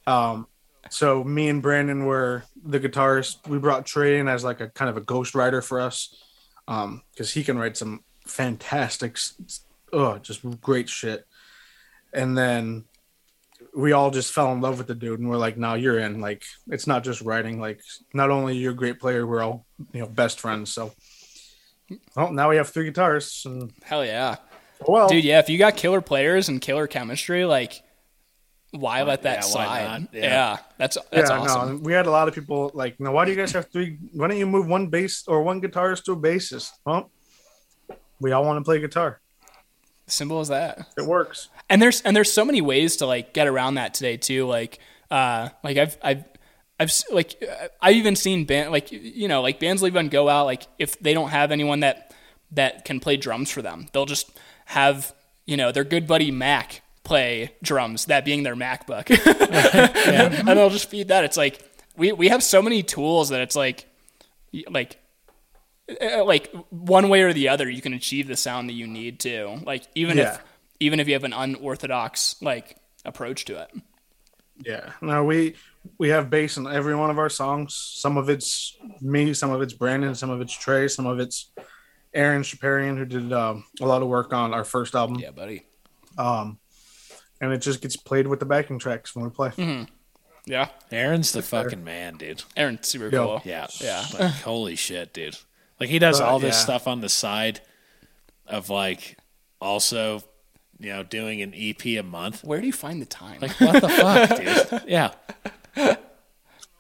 um, so me and Brandon were the guitarists. We brought Trey in as like a kind of a ghost writer for us, um, because he can write some fantastic, oh, just great shit. And then we all just fell in love with the dude, and we're like, "No, you're in." Like, it's not just writing. Like, not only you're a great player, we're all you know best friends. So, well, now we have three guitarists, and Hell yeah. Well, dude, yeah, if you got killer players and killer chemistry, like why let that yeah, slide? Yeah. Yeah. that's that's yeah, awesome. no, we had a lot of people like, now why do you guys have three? Why don't you move one bass or one guitarist to a bassist? Well, we all want to play guitar. Simple as that. It works. and there's and there's so many ways to like get around that today too like uh like i've i've i've like uh, i've even seen band like you know like bands will even go out like if they don't have anyone that that can play drums for them they'll just have you know their good buddy mac play drums that being their macbook and they'll just feed that it's like we we have so many tools that it's like like uh, like one way or the other you can achieve the sound that you need to like even Yeah. if even if you have an unorthodox like approach to it Yeah. No, we we have bass in every one of our songs. Some of it's me, some of it's Brandon, some of it's Trey, some of it's Aaron Chaparian, who did um, a lot of work on our first album. yeah buddy Um, and it just gets played with the backing tracks when we play. yeah Aaron's the fucking man, dude. aaron's super Yo. cool Yeah. Yeah. Like, holy shit, dude. Like he does Uh, all this yeah. stuff on the side of like also, you know, doing an EP a month. where do you find the time Like what the fuck, dude? Yeah.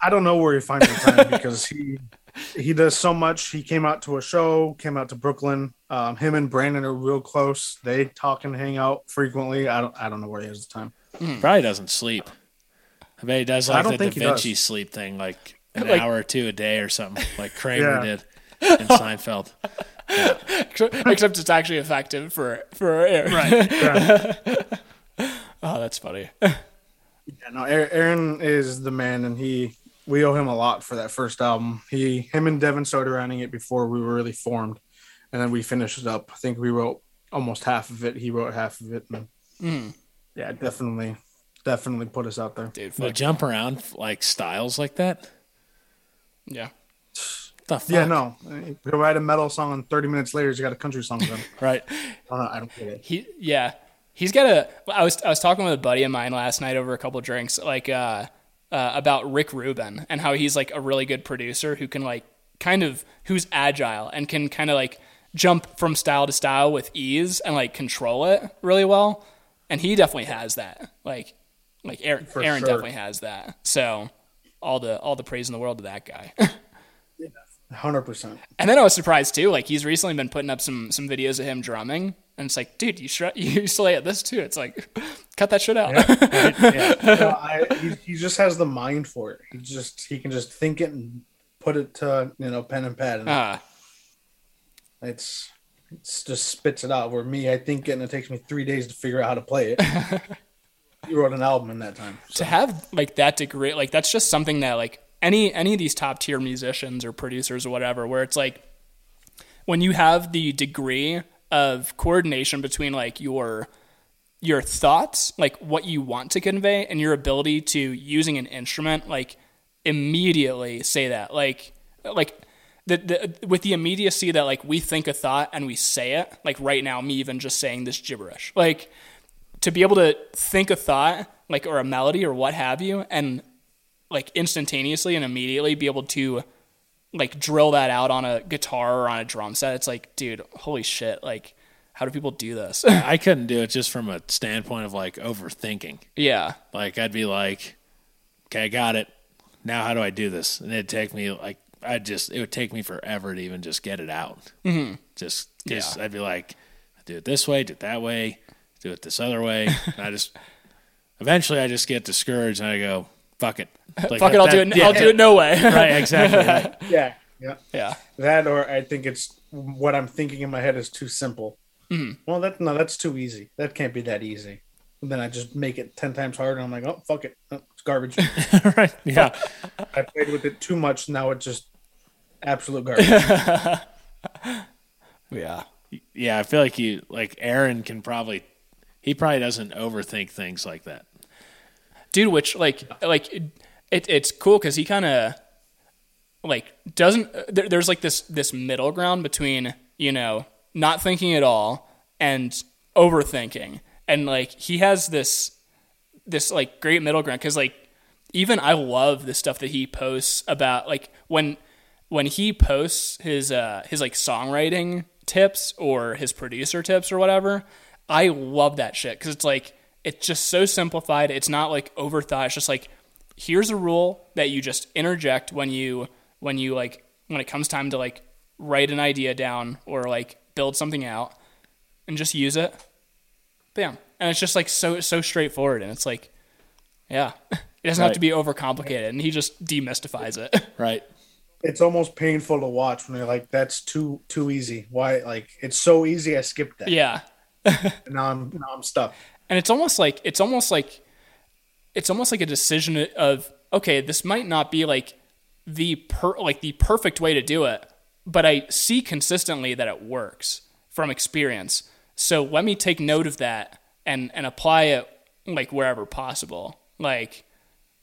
I don't know where he finds the time because he he does so much. He came out to a show, came out to Brooklyn. Um, him and Brandon are real close. They talk and hang out frequently. I don't I don't know where he has the time. Probably doesn't sleep. I bet he does I like don't the Da think he Vinci does. sleep thing, like an Like- hour or two a day or something, like Kramer Yeah. did in Seinfeld. except it's actually effective for for aaron right Yeah. oh that's funny Yeah, no, Aaron is the man, and he we owe him a lot for that first album. He, him, and Devin started writing it before we were really formed, and then we finished it up. I think we wrote almost half of it. He wrote half of it, and yeah, definitely, definitely put us out there. dude Well, jump around like styles like that. yeah The fuck? Yeah, no, he'll write a metal song, and thirty minutes later, he's got a country song done. Right. I don't, know, I don't get it. he yeah he's got a i was i was talking with a buddy of mine last night over a couple drinks like uh, uh about rick rubin and how he's like a really good producer who can like kind of who's agile and can kind of like jump from style to style with ease and like control it really well and he definitely has that like like aaron, For aaron sure. definitely has that so all the all the praise in the world to that guy Hundred percent. And then I was surprised too. Like he's recently been putting up some some videos of him drumming, and it's like, dude, you should you slay at this too. It's like, cut that shit out. he, he just has the mind for it. He just he can just think it and put it to you know pen and pad, and Ah, it's it's just spits it out. Where me, I think it and it takes me three days to figure out how to play it. you wrote an album in that time. to have like that degree, like that's just something that like any any of these top tier musicians or producers or whatever, where it's like when you have the degree of coordination between like your your thoughts, like what you want to convey, and your ability to using an instrument, like immediately say that, like like the, the with the immediacy that like we think a thought and we say it, like right now, me even just saying this gibberish, like to be able to think a thought, like or a melody or what have you, and like instantaneously and immediately be able to like drill that out on a guitar or on a drum set. It's like, dude, holy shit! Like, how do people do this? I couldn't do it just from a standpoint of like overthinking. yeah, Like I'd be like, okay, I got it. Now how do I do this? And it'd take me like I just it would take me forever to even just get it out. Mm-hmm. Just because Yeah. I'd be like, do it this way, do it that way, do it this other way. and I just eventually I just get discouraged and I go, fuck it. Like, fuck it, I'll that- do it. yeah, I'll do it no way. Right, exactly. Right. Yeah, yeah. yeah, That or I think it's what I'm thinking in my head is too simple. Mm-hmm. Well, that no, that's too easy. That can't be that easy. And then I just make it ten times harder. And I'm like, oh fuck it, oh, it's garbage. right. Yeah. I played with it too much. Now it's just absolute garbage. yeah. Yeah. I feel like you like Aaron can probably he probably doesn't overthink things like that. Dude which like like it, it's cool because he kind of like doesn't there, there's like this this middle ground between you know not thinking at all and overthinking. And like he has this this like great middle ground because like even i love the stuff that he posts about like when when he posts his uh his like songwriting tips or his producer tips or whatever I love that shit because it's like it's just so simplified. It's not like overthought. It's just like here's a rule that you just interject when you when you like when it comes time to like write an idea down or like build something out and just use it. Bam. And it's just like so so straightforward and it's like yeah. It doesn't right. have to be overcomplicated and he just demystifies it. Right. It's almost painful to watch when they're like, that's too too easy. Why like it's so easy I skipped that. Yeah. now I'm now I'm stuck. And it's almost like it's almost like it's almost like a decision of okay, this might not be like the per like the perfect way to do it, but I see consistently that it works from experience. So let me take note of that and and apply it like wherever possible. Like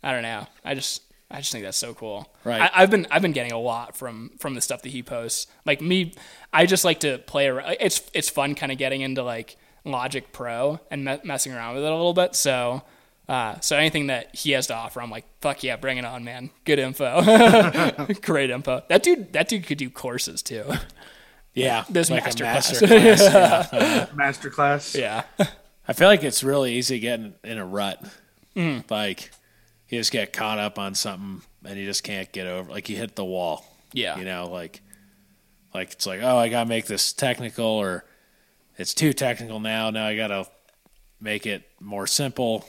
I don't know. I just I just think that's so cool. Right. I, have been I've been getting a lot from from the stuff that he posts. Like me, I just like to play around. It's it's fun kind of getting into like Logic Pro and me- messing around with it a little bit. So uh, so anything that he has to offer, I'm like, fuck yeah, bring it on, man. Good info, great info. That dude, that dude could do courses too. Yeah, this like master, master class. class. yeah. master class. Yeah. I feel like it's really easy getting in a rut. Mm. Like you just get caught up on something and you just can't get over. Like you hit the wall. Yeah. You know, like like it's like oh I gotta make this technical or it's too technical now. Now I gotta make it more simple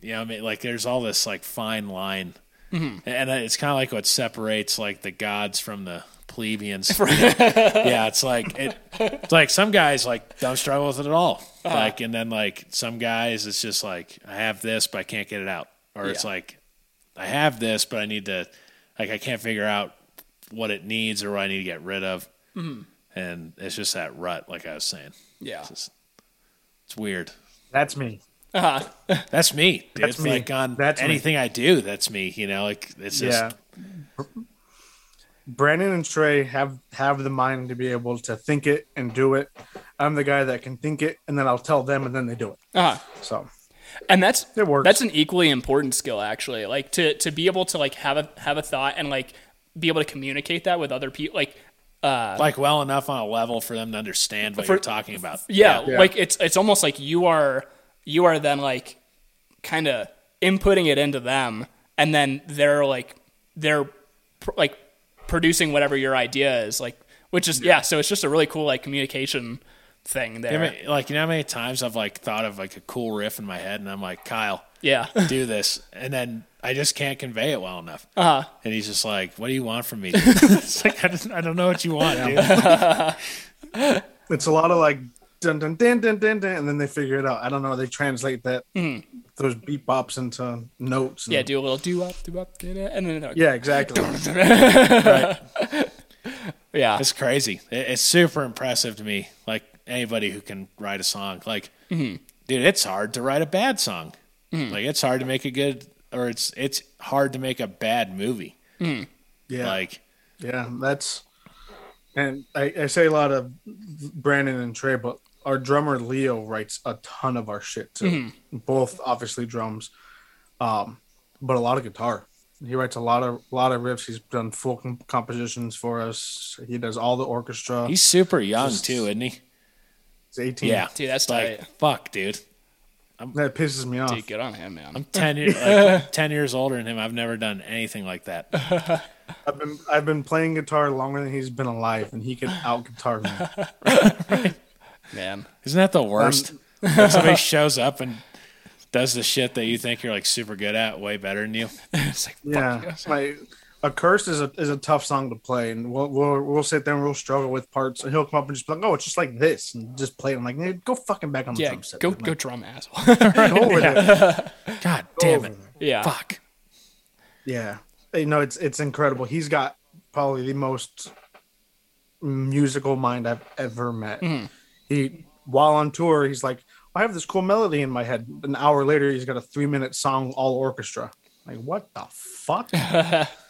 you know, I mean, like there's all this like fine line, mm-hmm. and it's kind of like what separates like the gods from the plebeians. yeah, it's like it, it's like some guys like don't struggle with it at all. Uh-huh. Like, and then like some guys, it's just like I have this, but I can't get it out, or yeah. it's like I have this, but I need to, like, I can't figure out what it needs or what I need to get rid of, mm-hmm. and it's just that rut, like I was saying. Yeah, it's, just, it's weird. That's me. Uh-huh. that's me. Dude. That's me. Like on that's anything me. I do, that's me. You know, like it's just. Yeah. Brandon and Trey have have the mind to be able to think it and do it. I'm the guy that can think it, and then I'll tell them, and then they do it. Uh-huh. So, and that's it works. That's an equally important skill, actually. Like to to be able to like have a have a thought and like be able to communicate that with other people. Like uh, like well enough on a level for them to understand what for, you're talking about. Yeah, yeah, like it's it's almost like you are you are then like kind of inputting it into them and then they're like they're pr- like producing whatever your idea is like which is yeah. so it's just a really cool like communication thing there you know, like you know how many times i've like thought of like a cool riff in my head and i'm like kyle yeah do this and then i just can't convey it well enough uh-huh. and he's just like what do you want from me it's like I, just, I don't know what you want dude it's a lot of like dun dun dun dun dun dun, and then they figure it out. I don't know. They translate that mm. those beat bops into notes. And, yeah, do a little do up, do up, and then okay. yeah, exactly. right. Yeah, it's crazy. It's super impressive to me. Like anybody who can write a song, like mm-hmm. dude, it's hard to write a bad song. Mm. Like it's hard to make a good, or it's it's hard to make a bad movie. Mm. Yeah, like yeah, that's and I, I, say a lot of Brandon and Trey, but our drummer Leo writes a ton of our shit too. Mm-hmm. Both obviously drums, um, but a lot of guitar. He writes a lot of a lot of riffs. He's done full com- compositions for us. He does all the orchestra. He's super young Just, too, isn't he? He's eighteen. Yeah, dude, that's like tight. fuck, dude. I'm, that pisses me off. Dude, get on him, man. I'm ten years like, ten years older than him. I've never done anything like that. I've been I've been playing guitar longer than he's been alive, and he can out guitar me. right. Man, isn't that the worst? Um, somebody shows up and does the shit that you think you're like super good at way better than you. it's like yeah, my a curse is a is a tough song to play, and we'll we'll, we'll sit there and we'll struggle with parts, and he'll come up and just be like, "Oh, it's just like this," and just play it. I'm like, hey, "Go fucking back on the yeah, drum set." Go like, go drum asshole. go over there. God damn it! Yeah, fuck. Yeah, you know it's it's incredible. He's got probably the most musical mind I've ever met. Mm-hmm. He while on tour, he's like, I have this cool melody in my head. An hour later, he's got a three minute song all orchestra. Like, what the fuck?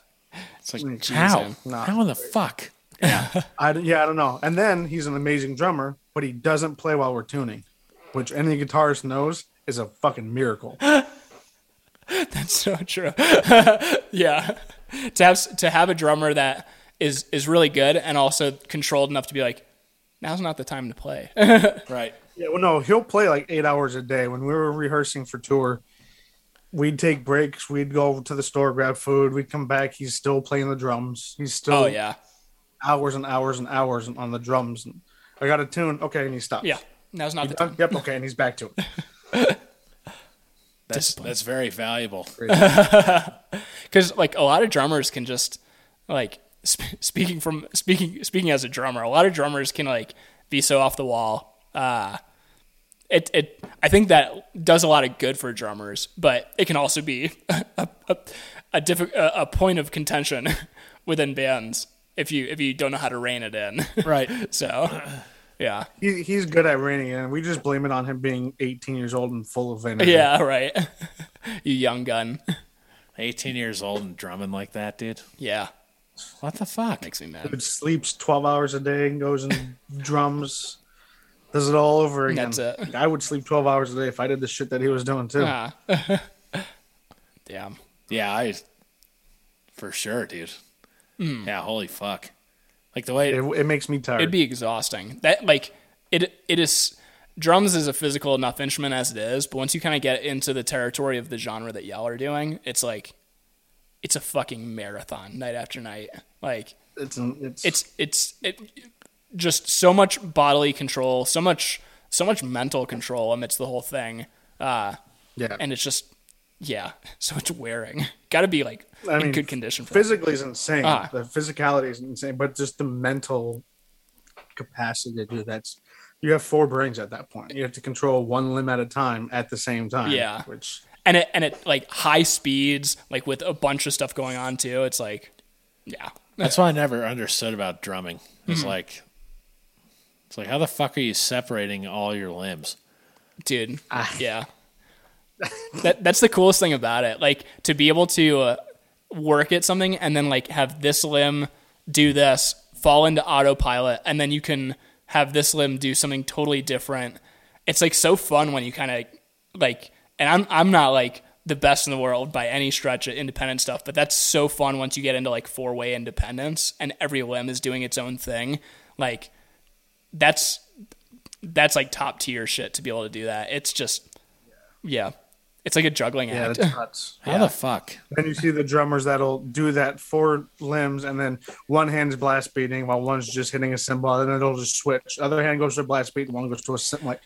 it's like, Jeez, how? Nah. How in the fuck? Yeah. I, yeah, I don't know. And then he's an amazing drummer, but he doesn't play while we're tuning, which any guitarist knows is a fucking miracle. That's so true. yeah. To have to have a drummer that is is really good and also controlled enough to be like, now's not the time to play. right. Yeah, well, no, he'll play like eight hours a day. When we were rehearsing for tour, we'd take breaks. We'd go to the store, grab food. We'd come back. He's still playing the drums. He's still Oh yeah, hours and hours and hours on the drums. I got a tune. Okay, and he stops. yeah. Now's not the Uh, time. Yep. Okay, and he's back to it. That's that's very valuable. because like a lot of drummers can just like sp- speaking from speaking speaking as a drummer a lot of drummers can like be so off the wall uh it it i think that does a lot of good for drummers but it can also be a a, a, diffi- a, a point of contention within bands if you if you don't know how to rein it in Right. so yeah He, he's good at reining in. We just blame it on him being 18 years old and full of energy. yeah right you young gun 18 years old and drumming like that, dude. yeah What the fuck? makes me mad Dude sleeps 12 hours a day and goes and drums. Does it all over again. That's it. Like, I would sleep 12 hours a day if I did the shit that he was doing too. Ah. damn Yeah, I for sure, dude. Hmm. Yeah, holy fuck. Like the way It, it makes me tired. It'd be exhausting. That like it it is drums is a physical enough instrument as it is, but once you kind of get into the territory of the genre that y'all are doing, it's like it's a fucking marathon night after night. Like it's it's it's it's it just so much bodily control, so much so much mental control amidst the whole thing. Uh yeah. and it's just yeah, so it's wearing. Got to be like I in mean, good condition for physically is insane. Ah. The physicality is insane, but just the mental capacity to do that's you have four brains at that point. You have to control one limb at a time at the same time. Yeah. Which and it and it like high speeds, like with a bunch of stuff going on too. It's like, yeah, That's what I never understood about drumming. It's Hmm. like it's like how the fuck are you separating all your limbs? dude, yeah. that that's the coolest thing about it. Like to be able to uh, work at something and then like have this limb do this, fall into autopilot, and then you can have this limb do something totally different. It's like so fun when you kind of like, and I'm I'm not like the best in the world by any stretch at independent stuff, but that's so fun once you get into like four way independence and every limb is doing its own thing. Like that's that's like top tier shit to be able to do that. It's just yeah. It's like a juggling yeah, act. that's nuts. How the fuck? Then you see the drummers that'll do that four limbs, and then one hand's blast beating while one's just hitting a cymbal, and then it'll just switch. Other hand goes to a blast beat, and one goes to a cymbal. Like,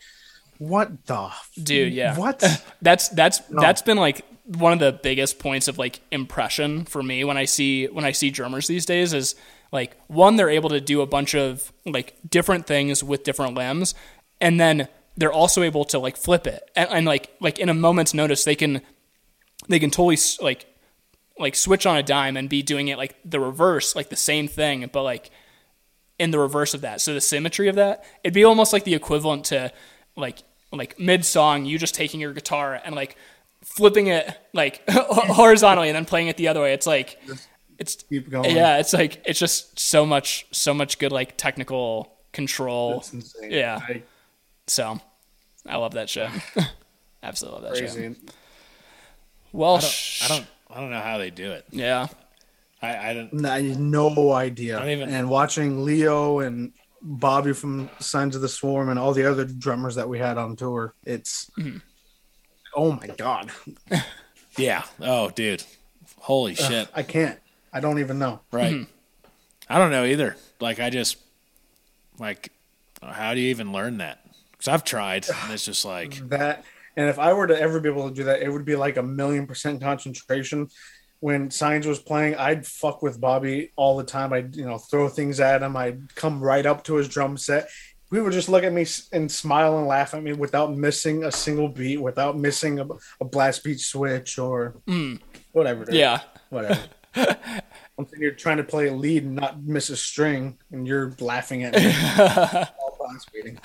what the f- Dude, yeah. What? That's that's that's been like one of the biggest points of like impression for me when I see when I see drummers these days is like one they're able to do a bunch of like different things with different limbs and then they're also able to like flip it and, and like like in a moment's notice they can they can totally like like switch on a dime and be doing it like the reverse like the same thing but like in the reverse of that. So the symmetry of that, it'd be almost like the equivalent to like like mid song, you just taking your guitar and like flipping it like horizontally and then playing it the other way. It's like it's Keep going. yeah, it's like it's just so much so much good like technical control. It's insane. Yeah. I- So I love that show. Absolutely love that shit. crazy. Well, I don't, sh- I don't I don't know how they do it. yeah. I, I don't No, I had no idea. Not even- And watching Leo and Bobby from Signs of the Swarm and all the other drummers that we had on tour, it's Mm-hmm. oh my god, Yeah. Oh dude. Holy shit. I can't. I don't even know. Right. Mm-hmm. I don't know either. Like I just like how do you even learn that? Cuz I've tried and it's just like That and if I were to ever be able to do that, it would be like a million percent concentration. When Signs was playing, I'd fuck with Bobby all the time. I'd you know throw things at him. I'd come right up to his drum set. We would just look at me and smile and laugh at me without missing a single beat, without missing a, a blast beat switch or whatever. Yeah. whatever. I'm thinking you're trying to play a lead and not miss a string, and you're laughing at me. All blast beating.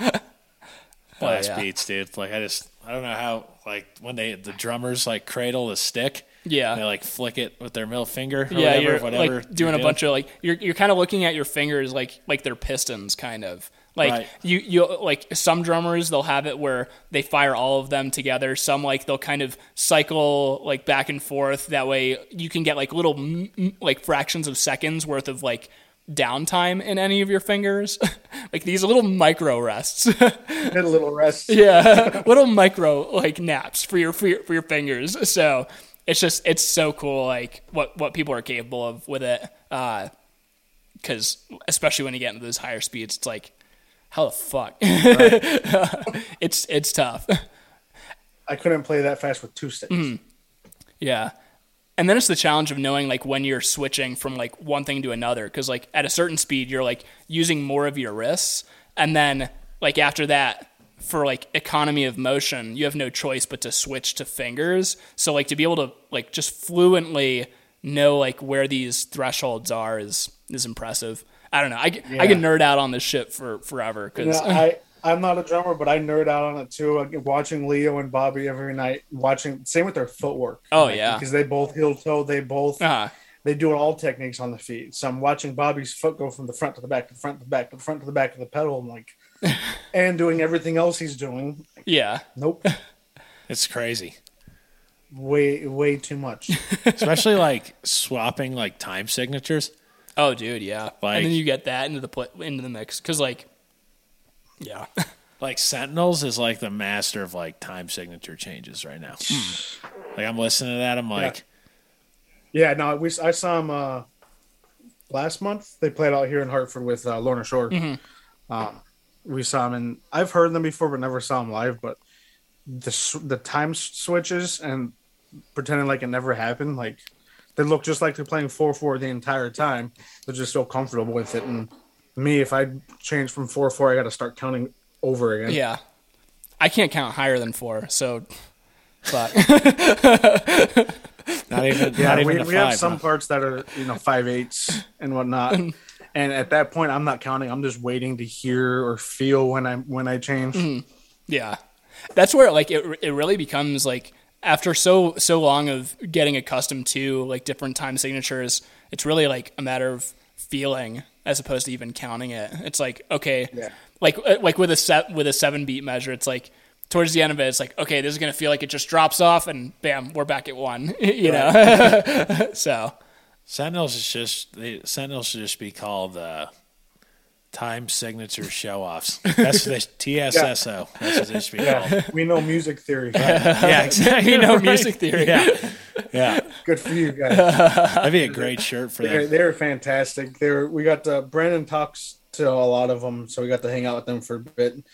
blast yeah. beats, dude. Like I just I don't know how like when they the drummers like cradle the stick. Yeah. They like flick it with their middle finger. Or yeah, whatever, you're whatever like doing you're a bunch of like you're you're kind of looking at your fingers like like they're pistons, kind of like Right. you you like some drummers they'll have it where they fire all of them together. Some like they'll kind of cycle like back and forth. That way you can get like little like fractions of seconds worth of like downtime in any of your fingers. like these little micro rests. Little rest. yeah, little micro like naps for your, for your for your fingers. So it's just it's so cool like what what people are capable of with it. Uh, because especially when you get into those higher speeds, it's like how the fuck. it's it's tough. I couldn't play that fast with two sticks. Mm-hmm. Yeah. And then it's the challenge of knowing like when you're switching from like one thing to another because like at a certain speed you're like using more of your wrists and then like after that for like economy of motion you have no choice but to switch to fingers so like to be able to like just fluently know like where these thresholds are is is impressive. I don't know. I, yeah. I can nerd out on this shit for forever because I I'm not a drummer, but I nerd out on it too. Like watching Leo and Bobby every night, watching same with their footwork. Oh like, yeah, because they both heel toe, they both uh-huh. they do all techniques on the feet. So I'm watching Bobby's foot go from the front to the back, to the front to the back, to the front to the back of the pedal. I'm like, and doing everything else he's doing. Yeah. Nope. it's crazy. Way way too much. Especially like swapping like time signatures. Oh, dude, yeah. Like, and then you get that into the pl- into the mix because like yeah. like Sentinels is like the master of like time signature changes right now. Hmm. like I'm listening to that, I'm like, yeah. yeah, no, we I saw him uh, last month. They played out here in Hartford with uh, Lorna Shore. Mm-hmm. Um, we saw him, and I've heard them before, but never saw them live. But the the time switches and pretending like it never happened, like they look just like they're playing four four the entire time. They're just so comfortable with it, and me, if I change from four four, I got to start counting over again. Yeah, I can't count higher than four. So, but not even. Yeah, not even we, we five, have some huh? parts that are you know five eighths and whatnot. and at that point, I'm not counting. I'm just waiting to hear or feel when I when I change. Mm-hmm. Yeah, that's where like it it really becomes like after so so long of getting accustomed to like different time signatures. It's really like a matter of feeling as opposed to even counting it. It's like okay, yeah. like uh, like with a set with a seven beat measure, it's like towards the end of it, it's like okay, this is gonna feel like it just drops off, and bam, we're back at one. you know, so Sentinels is just they, Sentinels should just be called uh, time signature show offs. That's the TSSO. Yeah. That's what they should be yeah. called. We know music theory. Right. yeah, exactly. You know music theory. Yeah. Yeah. Good for you guys. That'd be a great shirt for they're, them. They're fantastic. They're we got uh, Brandon talks to a lot of them, so we got to hang out with them for a bit.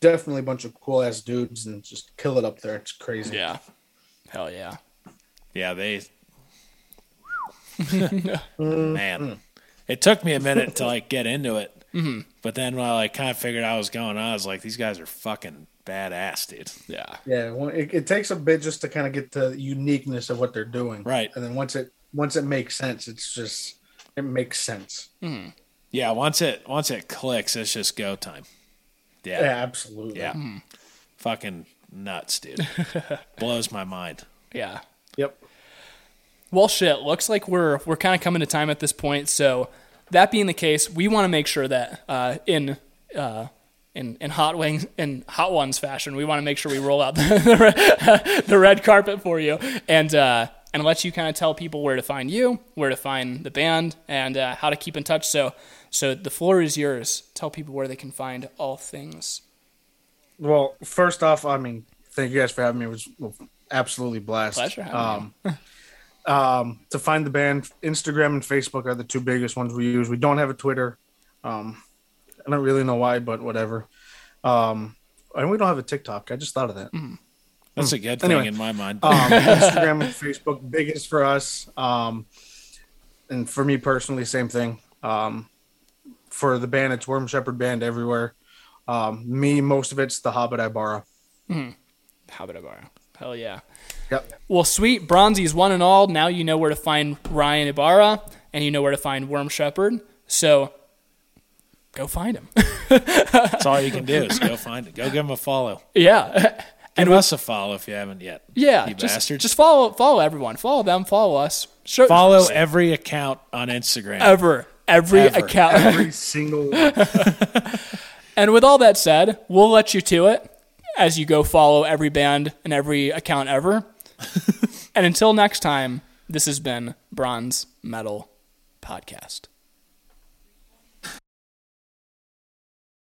Definitely a bunch of cool ass dudes and just kill it up there. It's crazy. Yeah. Hell yeah. Yeah, they Man. It took me a minute to like get into it. Mm-hmm. But then when I like kind of figured out what was going on, I was like, these guys are fucking badass, dude. Yeah. Yeah. Well, it, it takes a bit just to kind of get the uniqueness of what they're doing. Right. And then once it once it makes sense, it's just it makes sense. Mm. Yeah. Once it once it clicks, it's just go time. Yeah. Yeah. Absolutely. Yeah. Mm. Fucking nuts, dude. Blows my mind. Yeah. Yep. Well, shit. Looks like we're we're kind of coming to time at this point. So that being the case, we want to make sure that uh, in uh, in in hot wings in hot ones fashion, we want to make sure we roll out the, the red carpet for you and uh, and let you kind of tell people where to find you, where to find the band, and uh, how to keep in touch. So so the floor is yours. Tell people where they can find all things. Well, first off, I mean, thank you guys for having me. It was absolutely blessed. Pleasure. Um, Um, to find the band, Instagram and Facebook are the two biggest ones we use. We don't have a Twitter. Um, I don't really know why, but whatever. Um, and we don't have a TikTok. I just thought of that. Mm. That's a good thing anyway, in my mind. um, Instagram and Facebook, biggest for us. Um, and for me personally, same thing. Um, for the band, it's Worm Shepherd Band everywhere. Um, me, most of it's the Hobbit Ibarra. Mm. Hobbit Ibarra. Hell yeah. Yep. Well, sweet. Bronzy's one and all. Now you know where to find Ryan Ibarra and you know where to find Worm Shepherd. So go find him. That's all you can do is go find it. Go give him a follow. Yeah. Give and us a follow if you haven't yet. Yeah. You just, bastards. Just follow follow everyone. Follow them. Follow us. Show, follow every account on Instagram. Ever. Every Ever. account. Every single one. and with all that said, we'll let you to it as you go follow every band and every account ever. and until next time, this has been Bronze Metal Podcast.